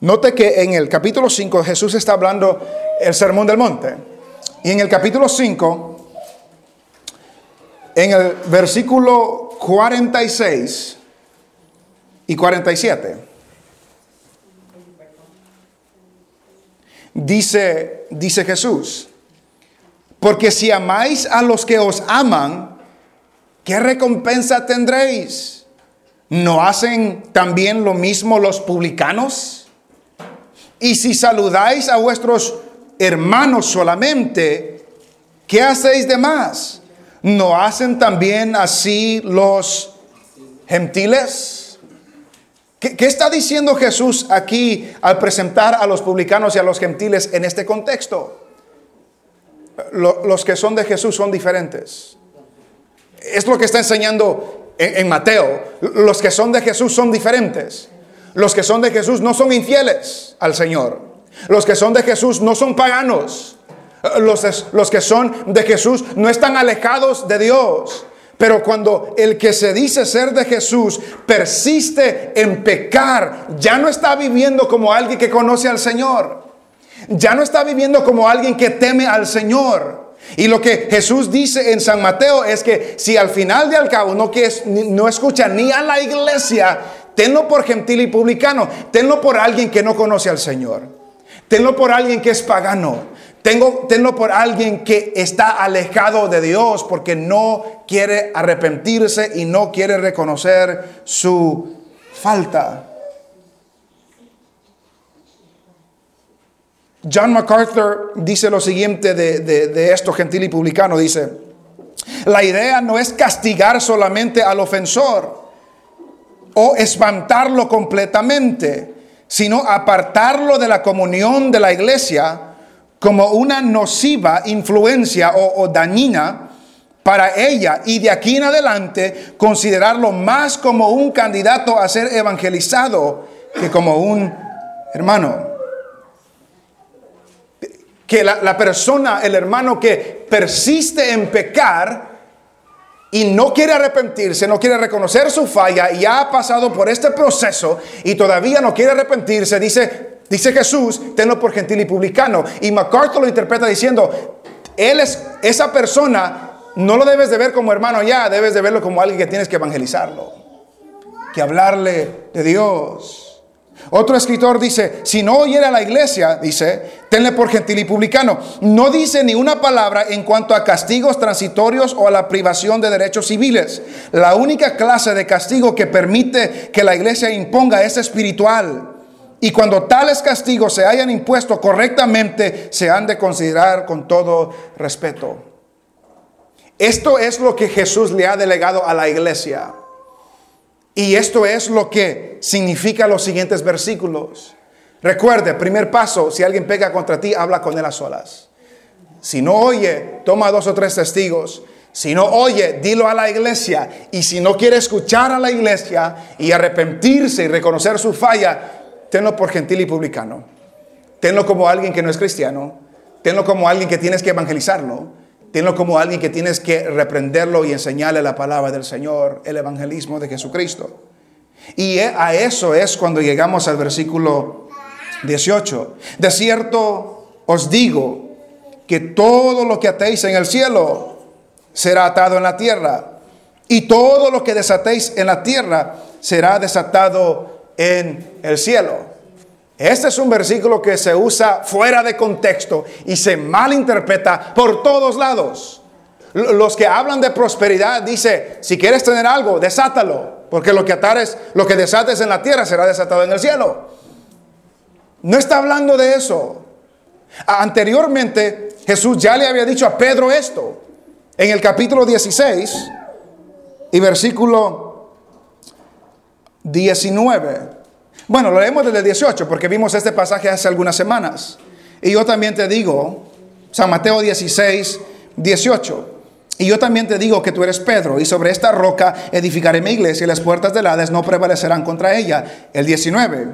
Note que en el capítulo 5 Jesús está hablando el sermón del monte. Y en el capítulo 5, en el versículo 46, y 47. Dice, dice Jesús, porque si amáis a los que os aman, ¿qué recompensa tendréis? ¿No hacen también lo mismo los publicanos? Y si saludáis a vuestros hermanos solamente, ¿qué hacéis de más? ¿No hacen también así los gentiles? ¿Qué, está diciendo Jesús aquí al presentar a los publicanos y a los gentiles en este contexto? Los que son de Jesús son diferentes. Es lo que está enseñando en, Mateo. Los que son de Jesús son diferentes. Los que son de Jesús no son infieles al Señor. Los que son de Jesús no son paganos. Los, los que son de Jesús no están alejados de Dios. Pero cuando el que se dice ser de Jesús persiste en pecar, ya no está viviendo como alguien que conoce al Señor. Ya no está viviendo como alguien que teme al Señor. Y lo que Jesús dice en San Mateo es que si al final de al cabo no, que no escucha ni a la iglesia, tenlo por gentil y publicano, tenlo por alguien que no conoce al Señor, tenlo por alguien que es pagano, tengo, tenlo por alguien que está alejado de Dios porque no quiere arrepentirse y no quiere reconocer su falta. John MacArthur dice lo siguiente de, de esto gentil y publicano, dice, la idea no es castigar solamente al ofensor o espantarlo completamente, sino apartarlo de la comunión de la iglesia como una nociva influencia o, dañina para ella y de aquí en adelante considerarlo más como un candidato a ser evangelizado que como un hermano. Que la, la, persona, el hermano que persiste en pecar y no quiere arrepentirse, no quiere reconocer su falla y ha pasado por este proceso y todavía no quiere arrepentirse, dice, Dice Jesús, tenlo por gentil y publicano. Y MacArthur lo interpreta diciendo, él es esa persona, no lo debes de ver como hermano ya, debes de verlo como alguien que tienes que evangelizarlo, que hablarle de Dios. Otro escritor dice, si no oyera la iglesia, dice, tenle por gentil y publicano. No dice ni una palabra en cuanto a castigos transitorios o a la privación de derechos civiles. La única clase de castigo que permite que la iglesia imponga es espiritual. Y cuando tales castigos se hayan impuesto correctamente, se han de considerar con todo respeto. Esto es lo que Jesús le ha delegado a la iglesia. Y esto es lo que significa los siguientes versículos. Recuerde, primer paso, si alguien pega contra ti, habla con él a solas. Si no oye, toma dos o tres testigos. Si no oye, dilo a la iglesia. Y si no quiere escuchar a la iglesia y arrepentirse y reconocer su falla, tenlo por gentil y publicano. Tenlo como alguien que no es cristiano. Tenlo como alguien que tienes que evangelizarlo. Tenlo como alguien que tienes que reprenderlo y enseñarle la palabra del Señor, el evangelismo de Jesucristo. Y a eso es cuando llegamos al versículo 18. De cierto os digo que todo lo que atéis en el cielo será atado en la tierra. Y todo lo que desatéis en la tierra será desatado en el cielo. Este es un versículo que se usa fuera de contexto y se malinterpreta por todos lados. Los que hablan de prosperidad dice, si quieres tener algo, desátalo. porque lo que atares, lo que desates en la tierra será desatado en el cielo. No está hablando de eso. Anteriormente Jesús ya le había dicho a Pedro esto. En el capítulo 16 y versículo 19. Bueno, lo leemos desde el 18 porque vimos este pasaje hace algunas semanas. Y yo también te digo, San Mateo 16, 18. Y yo también te digo que tú eres Pedro, y sobre esta roca edificaré mi iglesia, y las puertas del Hades no prevalecerán contra ella. El 19.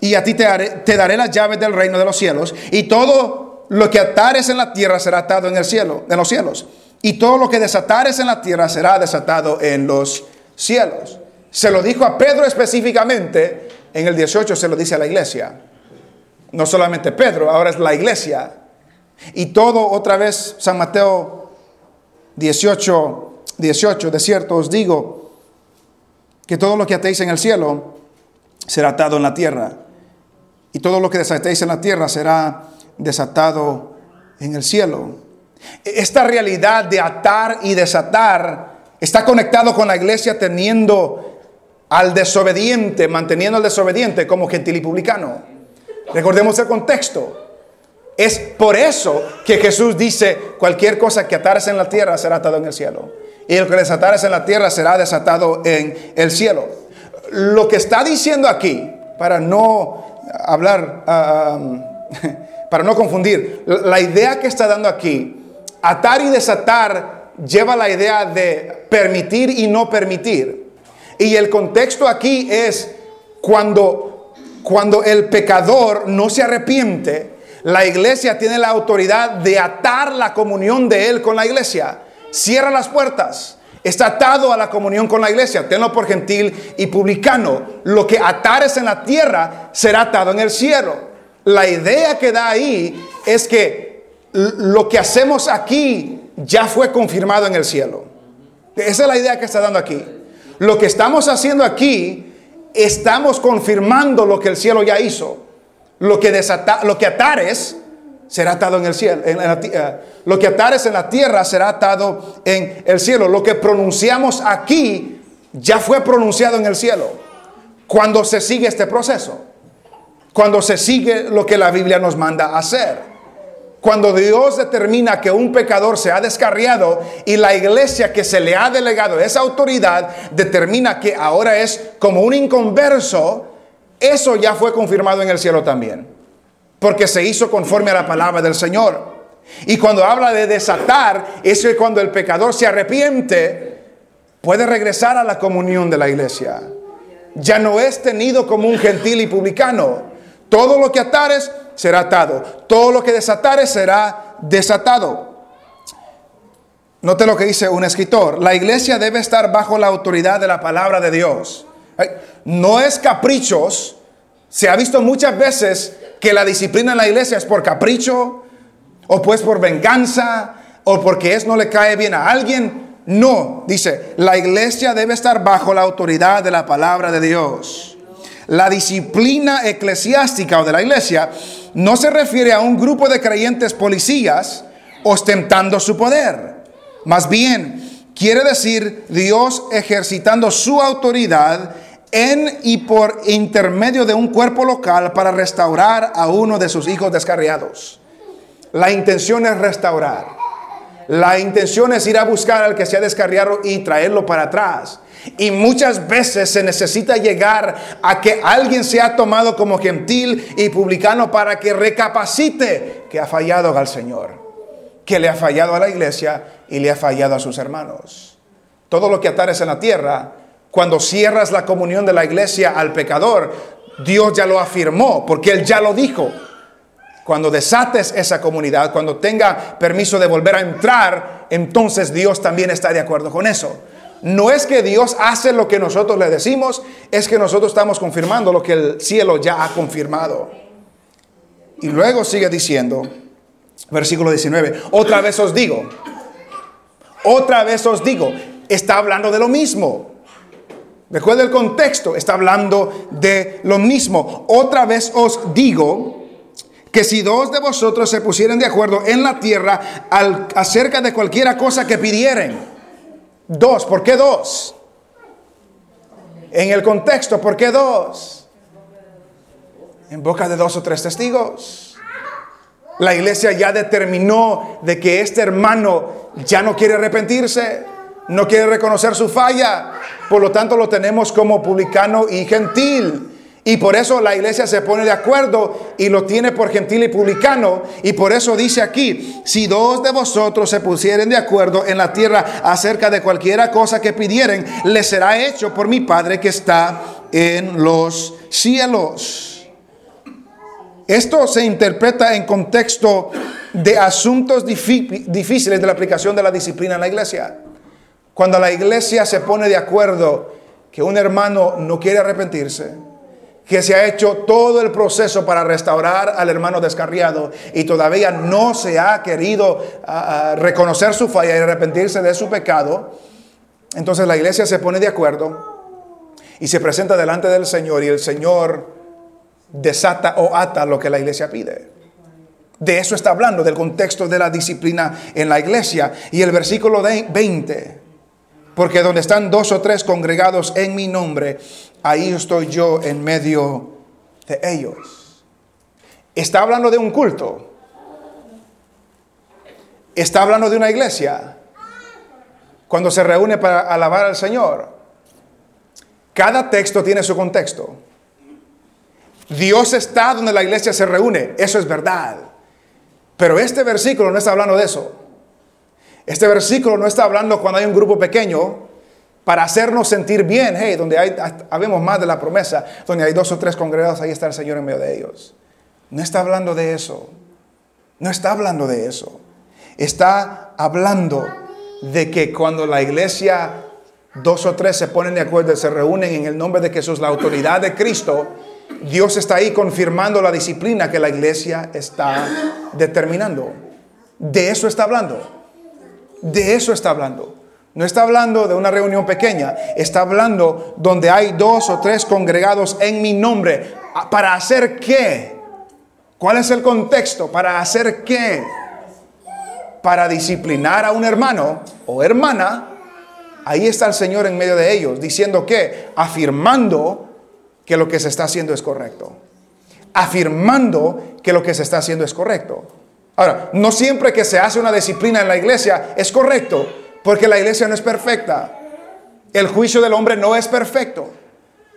Y a ti te, daré las llaves del reino de los cielos, y todo lo que atares en la tierra será atado en el cielo, en los cielos. Y todo lo que desatares en la tierra será desatado en los cielos. Se lo dijo a Pedro específicamente, en el 18 se lo dice a la iglesia. No solamente Pedro, ahora es la iglesia. Y todo otra vez San Mateo 18, 18, de cierto os digo que todo lo que atéis en el cielo será atado en la tierra. Y todo lo que desatéis en la tierra será desatado en el cielo. Esta realidad de atar y desatar está conectado con la iglesia teniendo al desobediente, manteniendo al desobediente como gentil y publicano. Recordemos el contexto. Es por eso que Jesús dice, cualquier cosa que atares en la tierra será atado en el cielo. Y el que desatares en la tierra será desatado en el cielo. Lo que está diciendo aquí, para no hablar, ah, para no confundir, la idea que está dando aquí, atar y desatar lleva la idea de permitir y no permitir. Y el contexto aquí es cuando, cuando el pecador no se arrepiente, la iglesia tiene la autoridad de atar la comunión de él con la iglesia. Cierra las puertas. Está atado a la comunión con la iglesia. Tenlo por gentil y publicano. Lo que atares en la tierra será atado en el cielo. La idea que da ahí es que lo que hacemos aquí ya fue confirmado en el cielo. Esa es la idea que está dando aquí. Lo que estamos haciendo aquí, estamos confirmando lo que el cielo ya hizo. Lo que, atares será atado en el cielo. La, eh, lo que atares en la tierra será atado en el cielo. Lo que pronunciamos aquí ya fue pronunciado en el cielo. Cuando se sigue este proceso. Cuando se sigue lo que la Biblia nos manda hacer. Cuando Dios determina que un pecador se ha descarriado y la iglesia que se le ha delegado esa autoridad determina que ahora es como un inconverso, eso ya fue confirmado en el cielo también. Porque se hizo conforme a la palabra del Señor. Y cuando habla de desatar, es cuando el pecador se arrepiente, puede regresar a la comunión de la iglesia. Ya no es tenido como un gentil y publicano. Todo lo que atares será atado. Todo lo que desatares será desatado. Note lo que dice un escritor. La iglesia debe estar bajo la autoridad de la palabra de Dios. No es caprichos. Se ha visto muchas veces que la disciplina en la iglesia es por capricho o pues por venganza o porque es no le cae bien a alguien. No, dice, la iglesia debe estar bajo la autoridad de la palabra de Dios. La disciplina eclesiástica o de la iglesia no se refiere a un grupo de creyentes policías ostentando su poder. Más bien, quiere decir Dios ejercitando su autoridad en y por intermedio de un cuerpo local para restaurar a uno de sus hijos descarriados. La intención es restaurar. La intención es ir a buscar al que se ha descarriado y traerlo para atrás. Y muchas veces se necesita llegar a que alguien sea tomado como gentil y publicano para que recapacite que ha fallado al Señor, que le ha fallado a la iglesia y le ha fallado a sus hermanos. Todo lo que atares en la tierra, cuando cierras la comunión de la iglesia al pecador, Dios ya lo afirmó, porque Él ya lo dijo. Cuando desates esa comunidad, cuando tenga permiso de volver a entrar, entonces Dios también está de acuerdo con eso. No es que Dios hace lo que nosotros le decimos, es que nosotros estamos confirmando lo que el cielo ya ha confirmado. Y luego sigue diciendo, versículo 19, otra vez os digo, otra vez os digo, está hablando de lo mismo. Recuerda el contexto, está hablando de lo mismo. Otra vez os digo que si dos de vosotros se pusieren de acuerdo en la tierra al, acerca de cualquiera cosa que pidieren, Dos, ¿por qué dos? En el contexto, ¿por qué dos? En boca de dos o tres testigos. La iglesia ya determinó de que este hermano ya no quiere arrepentirse, no quiere reconocer su falla. Por lo tanto, lo tenemos como publicano y gentil. Y por eso la iglesia se pone de acuerdo y lo tiene por gentil y publicano. Y por eso dice aquí, si dos de vosotros se pusieren de acuerdo en la tierra acerca de cualquiera cosa que pidieren, le será hecho por mi Padre que está en los cielos. Esto se interpreta en contexto de asuntos difíciles de la aplicación de la disciplina en la iglesia. Cuando la iglesia se pone de acuerdo que un hermano no quiere arrepentirse, que se ha hecho todo el proceso para restaurar al hermano descarriado y todavía no se ha querido ah, ah, reconocer su falla y arrepentirse de su pecado, entonces la iglesia se pone de acuerdo y se presenta delante del Señor y el Señor desata o ata lo que la iglesia pide. De eso está hablando, del contexto de la disciplina en la iglesia. Y el versículo 20, porque donde están dos o tres congregados en mi nombre, ahí estoy yo en medio de ellos. Está hablando de un culto. Está hablando de una iglesia. Cuando se reúne para alabar al Señor. Cada texto tiene su contexto. Dios está donde la iglesia se reúne. Eso es verdad. Pero este versículo no está hablando de eso. Este versículo no está hablando cuando hay un grupo pequeño para hacernos sentir bien, hey, donde hay, habemos más de la promesa, donde hay dos o tres congregados, ahí está el Señor en medio de ellos. No está hablando de eso. No está hablando de eso. Está hablando de que cuando la iglesia, dos o tres se ponen de acuerdo, se reúnen en el nombre de Jesús, la autoridad de Cristo, Dios está ahí confirmando la disciplina que la iglesia está determinando. De eso está hablando. De eso está hablando. No está hablando de una reunión pequeña, está hablando donde hay dos o tres congregados en mi nombre. ¿Para hacer qué? ¿Cuál es el contexto? ¿Para hacer qué? Para disciplinar a un hermano o hermana. Ahí está el Señor en medio de ellos, diciendo que, afirmando que lo que se está haciendo es correcto. Afirmando que lo que se está haciendo es correcto. Ahora, no siempre que se hace una disciplina en la iglesia es correcto, porque la iglesia no es perfecta. El juicio del hombre no es perfecto.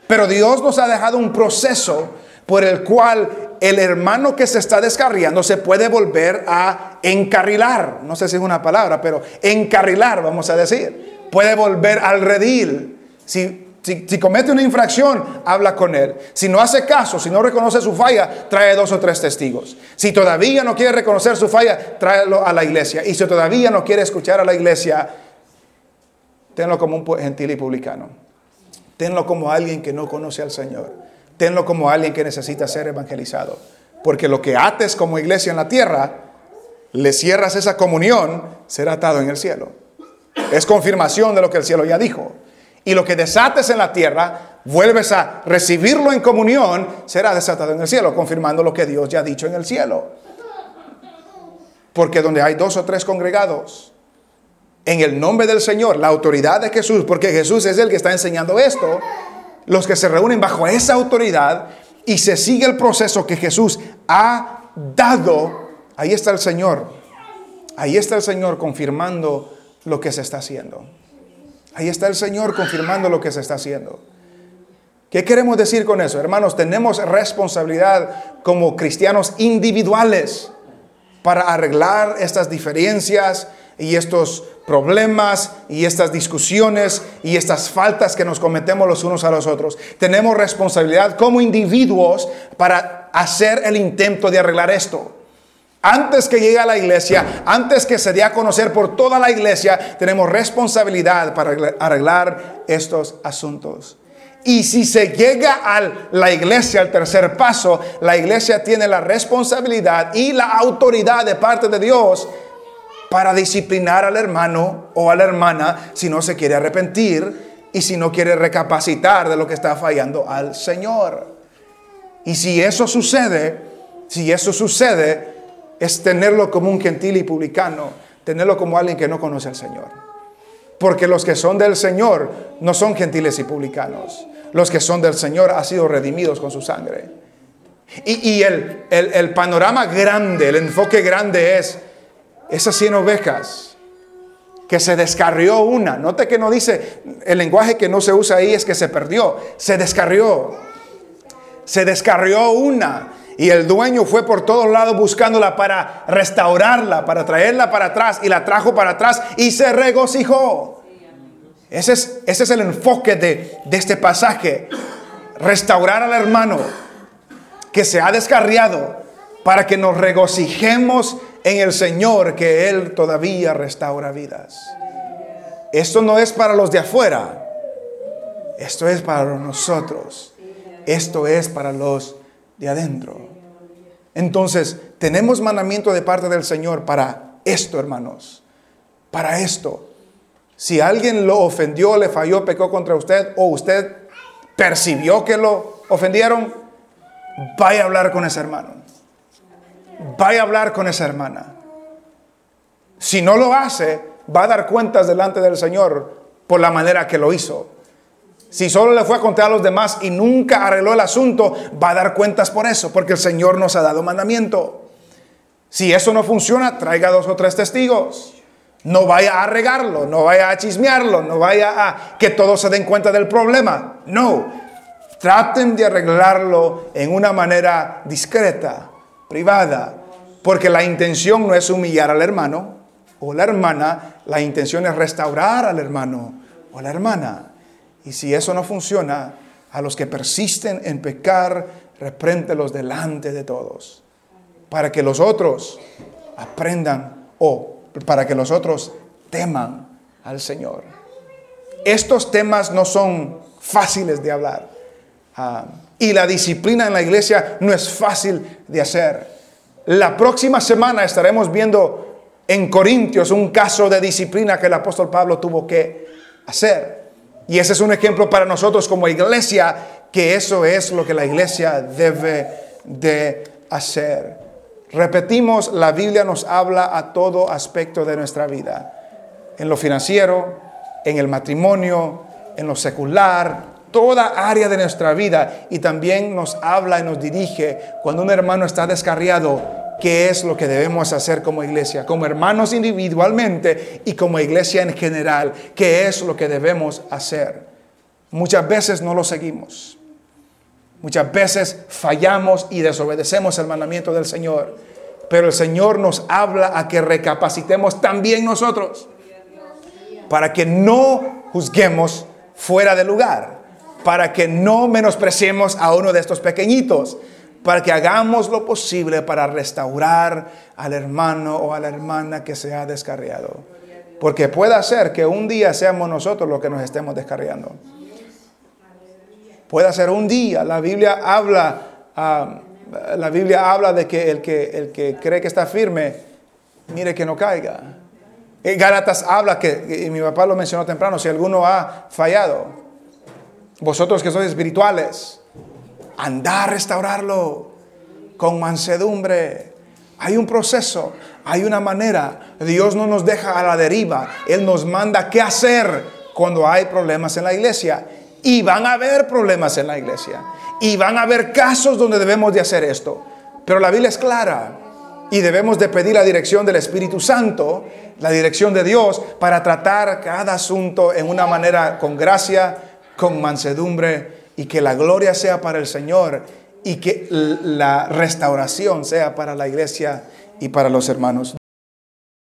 Pero Dios nos ha dejado un proceso por el cual el hermano que se está descarriando se puede volver a encarrilar. No sé si es una palabra, pero encarrilar, vamos a decir. Puede volver al redil. Si si, comete una infracción, habla con él. Si no hace caso, si no reconoce su falla, trae dos o tres testigos. Si todavía no quiere reconocer su falla, tráelo a la iglesia. Y si todavía no quiere escuchar a la iglesia, tenlo como un gentil y publicano. Tenlo como alguien que no conoce al Señor. Tenlo como alguien que necesita ser evangelizado. Porque lo que ates como iglesia en la tierra, le cierras esa comunión, será atado en el cielo. Es confirmación de lo que el cielo ya dijo y lo que desates en la tierra, vuelves a recibirlo en comunión, será desatado en el cielo, confirmando lo que Dios ya ha dicho en el cielo. Porque donde hay dos o tres congregados, en el nombre del Señor, la autoridad de Jesús, porque Jesús es el que está enseñando esto, los que se reúnen bajo esa autoridad y se sigue el proceso que Jesús ha dado, ahí está el Señor, ahí está el Señor confirmando lo que se está haciendo. Ahí está el Señor confirmando lo que se está haciendo. ¿Qué queremos decir con eso? Hermanos, tenemos responsabilidad como cristianos individuales para arreglar estas diferencias y estos problemas y estas discusiones y estas faltas que nos cometemos los unos a los otros. Tenemos responsabilidad como individuos para hacer el intento de arreglar esto. Antes que llegue a la iglesia, antes que se dé a conocer por toda la iglesia, tenemos responsabilidad para arreglar estos asuntos. Y si se llega a la iglesia, al tercer paso, la iglesia tiene la responsabilidad y la autoridad de parte de Dios para disciplinar al hermano o a la hermana si no se quiere arrepentir y si no quiere recapacitar de lo que está fallando al Señor. Y si eso sucede, si eso sucede, es tenerlo como un gentil y publicano, tenerlo como alguien que no conoce al Señor. Porque los que son del Señor no son gentiles y publicanos. los que son del Señor, han sido redimidos con su sangre. Y, el, panorama grande, el enfoque grande es esas 100 ovejas que se descarrió una. Note que no dice, el lenguaje que no se usa ahí es que se perdió, se descarrió. Se descarrió una. Y el dueño fue por todos lados buscándola para restaurarla, para traerla para atrás. Y la trajo para atrás y se regocijó. Ese es, ese es el enfoque de, de este pasaje. Restaurar al hermano que se ha descarriado para que nos regocijemos en el Señor, que Él todavía restaura vidas. Esto no es para los de afuera, esto es para nosotros, esto es para los de adentro. Entonces, tenemos mandamiento de parte del Señor para esto, hermanos, para esto. Si alguien lo ofendió, le falló, pecó contra usted o usted percibió que lo ofendieron, vaya a hablar con ese hermano. Vaya a hablar con esa hermana. Si no lo hace, va a dar cuentas delante del Señor por la manera que lo hizo. Si solo le fue a contar a los demás y nunca arregló el asunto, va a dar cuentas por eso, porque el Señor nos ha dado mandamiento. Si eso no funciona, traiga dos o tres testigos. No vaya a regarlo, no vaya a chismearlo, no vaya a que todos se den cuenta del problema. No, traten de arreglarlo en una manera discreta, privada, porque la intención no es humillar al hermano o la hermana, la intención es restaurar al hermano o la hermana. Y si eso no funciona, a los que persisten en pecar, repréntelos delante de todos, para que los otros aprendan o para que los otros teman al Señor. Estos temas no son fáciles de hablar. Ah, y la disciplina en la iglesia no es fácil de hacer. La próxima semana estaremos viendo en Corintios un caso de disciplina que el apóstol Pablo tuvo que hacer. Y ese es un ejemplo para nosotros como iglesia, que eso es lo que la iglesia debe de hacer. Repetimos, la Biblia nos habla a todo aspecto de nuestra vida. En lo financiero, en el matrimonio, en lo secular, toda área de nuestra vida. Y también nos habla y nos dirige cuando un hermano está descarriado qué es lo que debemos hacer como iglesia, como hermanos individualmente y como iglesia en general, qué es lo que debemos hacer. Muchas veces no lo seguimos. Muchas veces fallamos y desobedecemos el mandamiento del Señor. Pero el Señor nos habla a que recapacitemos también nosotros. Para que no juzguemos fuera de lugar. Para que no menospreciemos a uno de estos pequeñitos para que hagamos lo posible para restaurar al hermano o a la hermana que se ha descarriado. Porque puede ser que un día seamos nosotros los que nos estemos descarriando. Puede ser un día. La Biblia habla, ah, la Biblia habla de que el, que el que cree que está firme, mire que no caiga. Gálatas habla que, y mi papá lo mencionó temprano, si alguno ha fallado, vosotros que sois espirituales, andar a restaurarlo con mansedumbre. Hay un proceso, hay una manera. Dios no nos deja a la deriva. Él nos manda qué hacer cuando hay problemas en la iglesia. Y van a haber problemas en la iglesia. Y van a haber casos donde debemos de hacer esto. Pero la Biblia es clara. Y debemos de pedir la dirección del Espíritu Santo, la dirección de Dios, para tratar cada asunto en una manera con gracia, con mansedumbre y que la gloria sea para el Señor y que la restauración sea para la iglesia y para los hermanos.